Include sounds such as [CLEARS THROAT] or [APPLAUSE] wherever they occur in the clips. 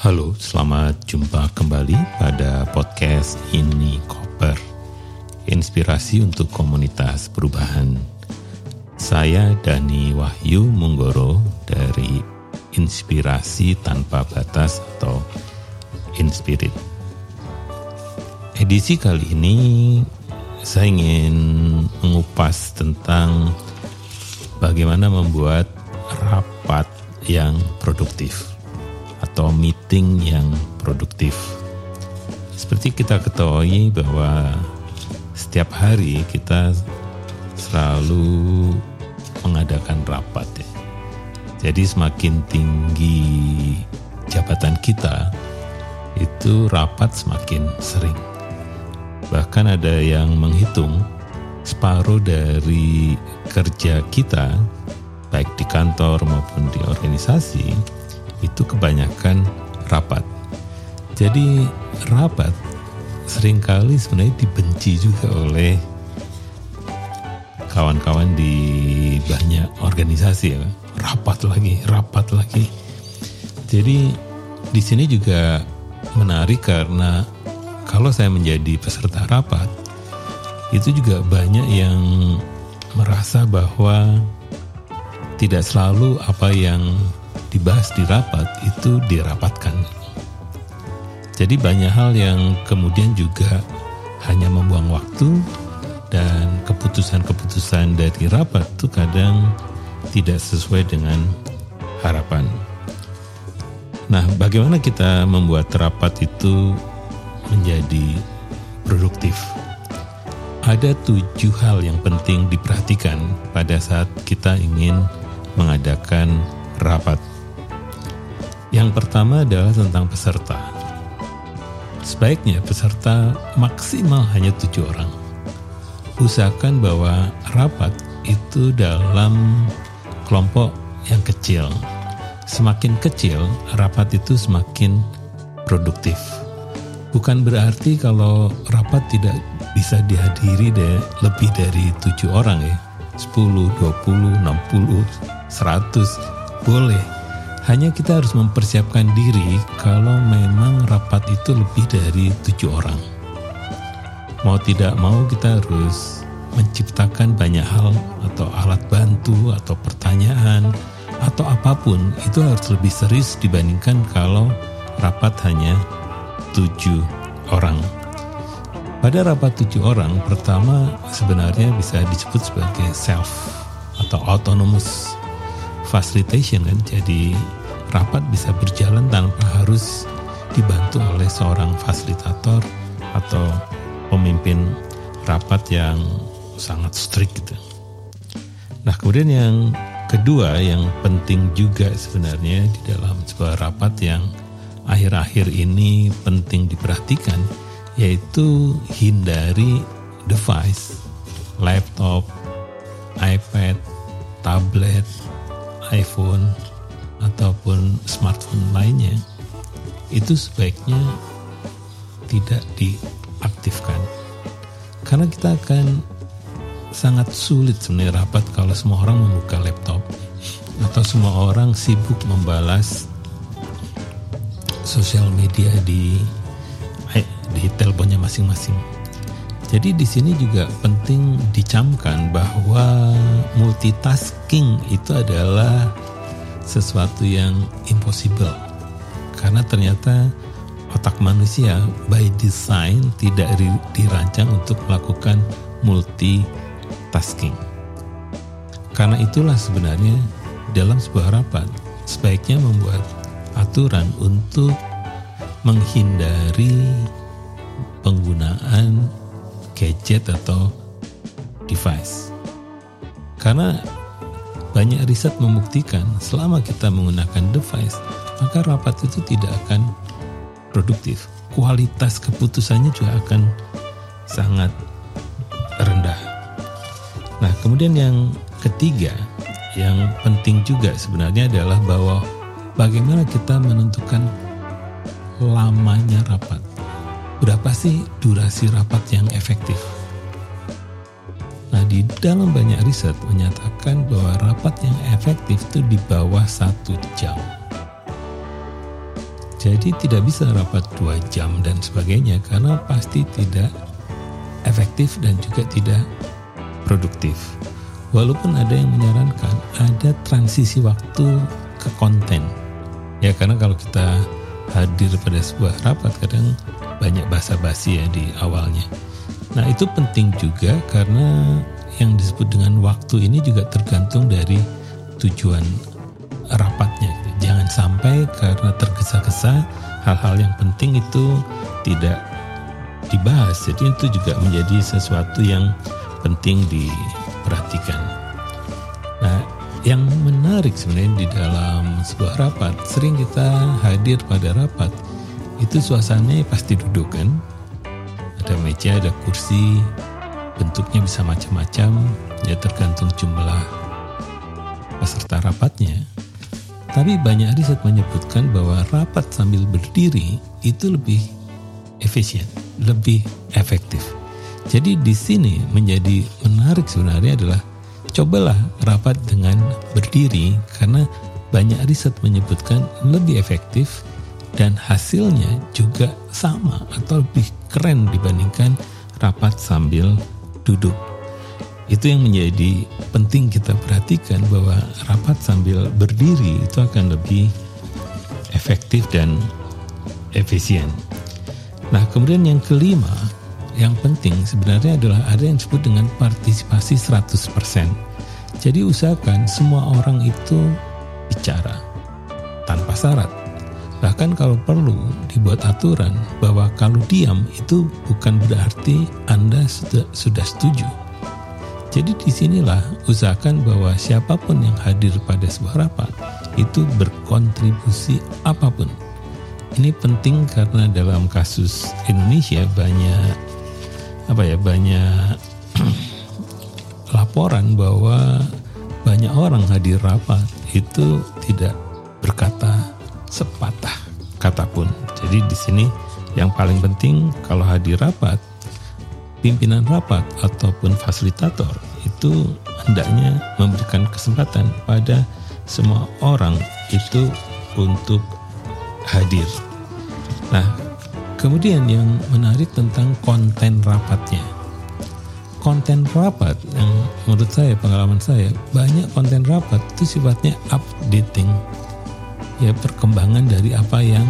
Halo, selamat jumpa kembali pada podcast Ini Koper. Inspirasi untuk komunitas perubahan. Saya Dani Wahyu Munggoro dari Inspirasi Tanpa Batas atau Inspirit. Edisi kali ini saya ingin mengupas tentang bagaimana membuat rapat yang produktif atau meeting yang produktif. Seperti kita ketahui bahwa setiap hari kita selalu mengadakan rapat ya. Jadi semakin tinggi jabatan kita itu rapat semakin sering. Bahkan ada yang menghitung separuh dari kerja kita baik di kantor maupun di organisasi itu kebanyakan rapat. Jadi rapat sering kali sebenarnya dibenci juga oleh kawan-kawan di banyak organisasi ya. Rapat lagi, rapat lagi. Jadi di sini juga menarik karena kalau saya menjadi peserta rapat itu juga banyak yang merasa bahwa tidak selalu apa yang dibahas di rapat itu dirapatkan. Jadi banyak hal yang kemudian juga hanya membuang waktu dan keputusan-keputusan dari rapat itu kadang tidak sesuai dengan harapan. Nah, bagaimana kita membuat rapat itu menjadi produktif? Ada tujuh hal yang penting diperhatikan pada saat kita ingin mengadakan rapat. Yang pertama adalah tentang peserta. Sebaiknya peserta maksimal hanya tujuh orang. Usahakan bahwa rapat itu dalam kelompok yang kecil. Semakin kecil, rapat itu semakin produktif. Bukan berarti kalau rapat tidak bisa dihadiri deh lebih dari tujuh orang ya. 10, 20, 60, 100 boleh hanya kita harus mempersiapkan diri kalau memang rapat itu lebih dari tujuh orang. Mau tidak mau kita harus menciptakan banyak hal atau alat bantu atau pertanyaan atau apa pun itu harus lebih serius dibandingkan kalau rapat hanya tujuh orang. Pada rapat tujuh orang, pertama sebenarnya bisa disebut sebagai self atau autonomous facilitation kan jadi rapat bisa berjalan tanpa harus dibantu oleh seorang fasilitator atau pemimpin rapat yang sangat strict gitu. Nah kemudian yang kedua yang penting juga sebenarnya di dalam sebuah rapat yang akhir-akhir ini penting diperhatikan yaitu hindari device, laptop, iPad, tablet, iPhone ataupun smartphone lainnya itu sebaiknya tidak diaktifkan karena kita akan sangat sulit sebenarnya rapat kalau semua orang membuka laptop atau semua orang sibuk membalas sosial media di eh, di teleponnya masing-masing. Jadi di sini juga penting dicamkan bahwa multitasking itu adalah sesuatu yang impossible. Karena ternyata otak manusia by design tidak dirancang untuk melakukan multitasking. Karena itulah sebenarnya dalam sebuah rapat sebaiknya membuat aturan untuk menghindari penggunaan gadget atau device. Karena banyak riset membuktikan selama kita menggunakan device, maka rapat itu tidak akan produktif. Kualitas keputusannya juga akan sangat rendah. Nah, kemudian yang ketiga, yang penting juga sebenarnya adalah bahwa bagaimana kita menentukan lamanya rapat berapa sih durasi rapat yang efektif? Nah, di dalam banyak riset menyatakan bahwa rapat yang efektif itu di bawah satu jam. Jadi tidak bisa rapat dua jam dan sebagainya karena pasti tidak efektif dan juga tidak produktif. Walaupun ada yang menyarankan ada transisi waktu ke konten. Ya karena kalau kita hadir pada sebuah rapat kadang banyak basa-basi ya di awalnya. Nah itu penting juga karena yang disebut dengan waktu ini juga tergantung dari tujuan rapatnya. Jangan sampai karena tergesa-gesa hal-hal yang penting itu tidak dibahas. Jadi itu juga menjadi sesuatu yang penting diperhatikan. Yang menarik sebenarnya di dalam sebuah rapat, sering kita hadir pada rapat, itu suasananya pasti duduk kan. Ada meja, ada kursi, bentuknya bisa macam-macam, ya tergantung jumlah peserta rapatnya. Tapi banyak riset menyebutkan bahwa rapat sambil berdiri itu lebih efisien, lebih efektif. Jadi di sini menjadi menarik sebenarnya adalah cobalah rapat dengan berdiri karena banyak riset menyebutkan lebih efektif dan hasilnya juga sama atau lebih keren dibandingkan rapat sambil duduk itu yang menjadi penting kita perhatikan bahwa rapat sambil berdiri itu akan lebih efektif dan efisien. Nah, kemudian yang kelima, yang penting sebenarnya adalah ada yang disebut dengan partisipasi 100%. Jadi usahakan semua orang itu bicara tanpa syarat. Bahkan kalau perlu dibuat aturan bahwa kalau diam itu bukan berarti Anda sudah, sudah setuju jadi di sinilah usahakan bahwa siapa pun yang hadir pada sebuah rapat itu berkontribusi apa pun. Ini penting karena dalam kasus Indonesia banyak apa ya banyak [CLEARS THROAT] laporan bahwa banyak orang hadir rapat itu tidak berkata sepatah kata pun. Jadi di sini yang paling penting kalau hadir rapat pimpinan rapat ataupun fasilitator itu hendaknya memberikan kesempatan pada semua orang itu untuk hadir. Nah, kemudian yang menarik tentang konten rapatnya. Konten rapat yang menurut saya, pengalaman saya, banyak konten rapat itu sifatnya updating. Ya, perkembangan dari apa yang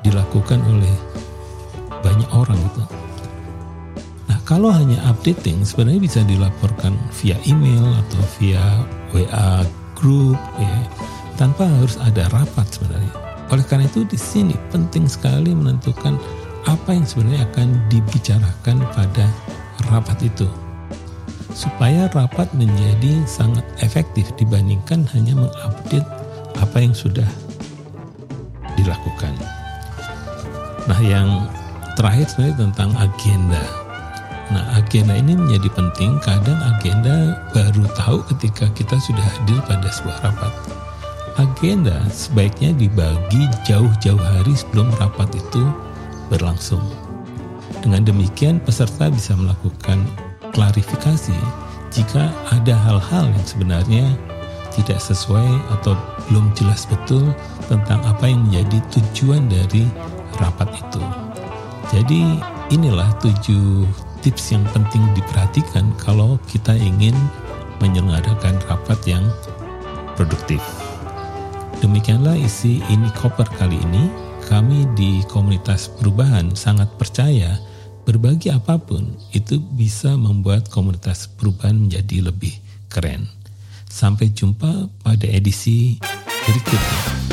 dilakukan oleh banyak orang itu kalau hanya updating sebenarnya bisa dilaporkan via email atau via WA group ya tanpa harus ada rapat sebenarnya. Oleh karena itu di sini penting sekali menentukan apa yang sebenarnya akan dibicarakan pada rapat itu supaya rapat menjadi sangat efektif dibandingkan hanya mengupdate apa yang sudah dilakukan. Nah, yang terakhir sebenarnya tentang agenda. Nah, agenda ini menjadi penting. Kadang agenda baru tahu ketika kita sudah hadir pada sebuah rapat. Agenda sebaiknya dibagi jauh-jauh hari sebelum rapat itu berlangsung. Dengan demikian, peserta bisa melakukan klarifikasi jika ada hal-hal yang sebenarnya tidak sesuai atau belum jelas betul tentang apa yang menjadi tujuan dari rapat itu. Jadi inilah tujuh tips yang penting diperhatikan kalau kita ingin menyelenggarakan rapat yang produktif. Demikianlah isi ini koper kali ini. Kami di komunitas perubahan sangat percaya berbagi apa pun itu bisa membuat komunitas perubahan menjadi lebih keren. Sampai jumpa pada edisi berikutnya.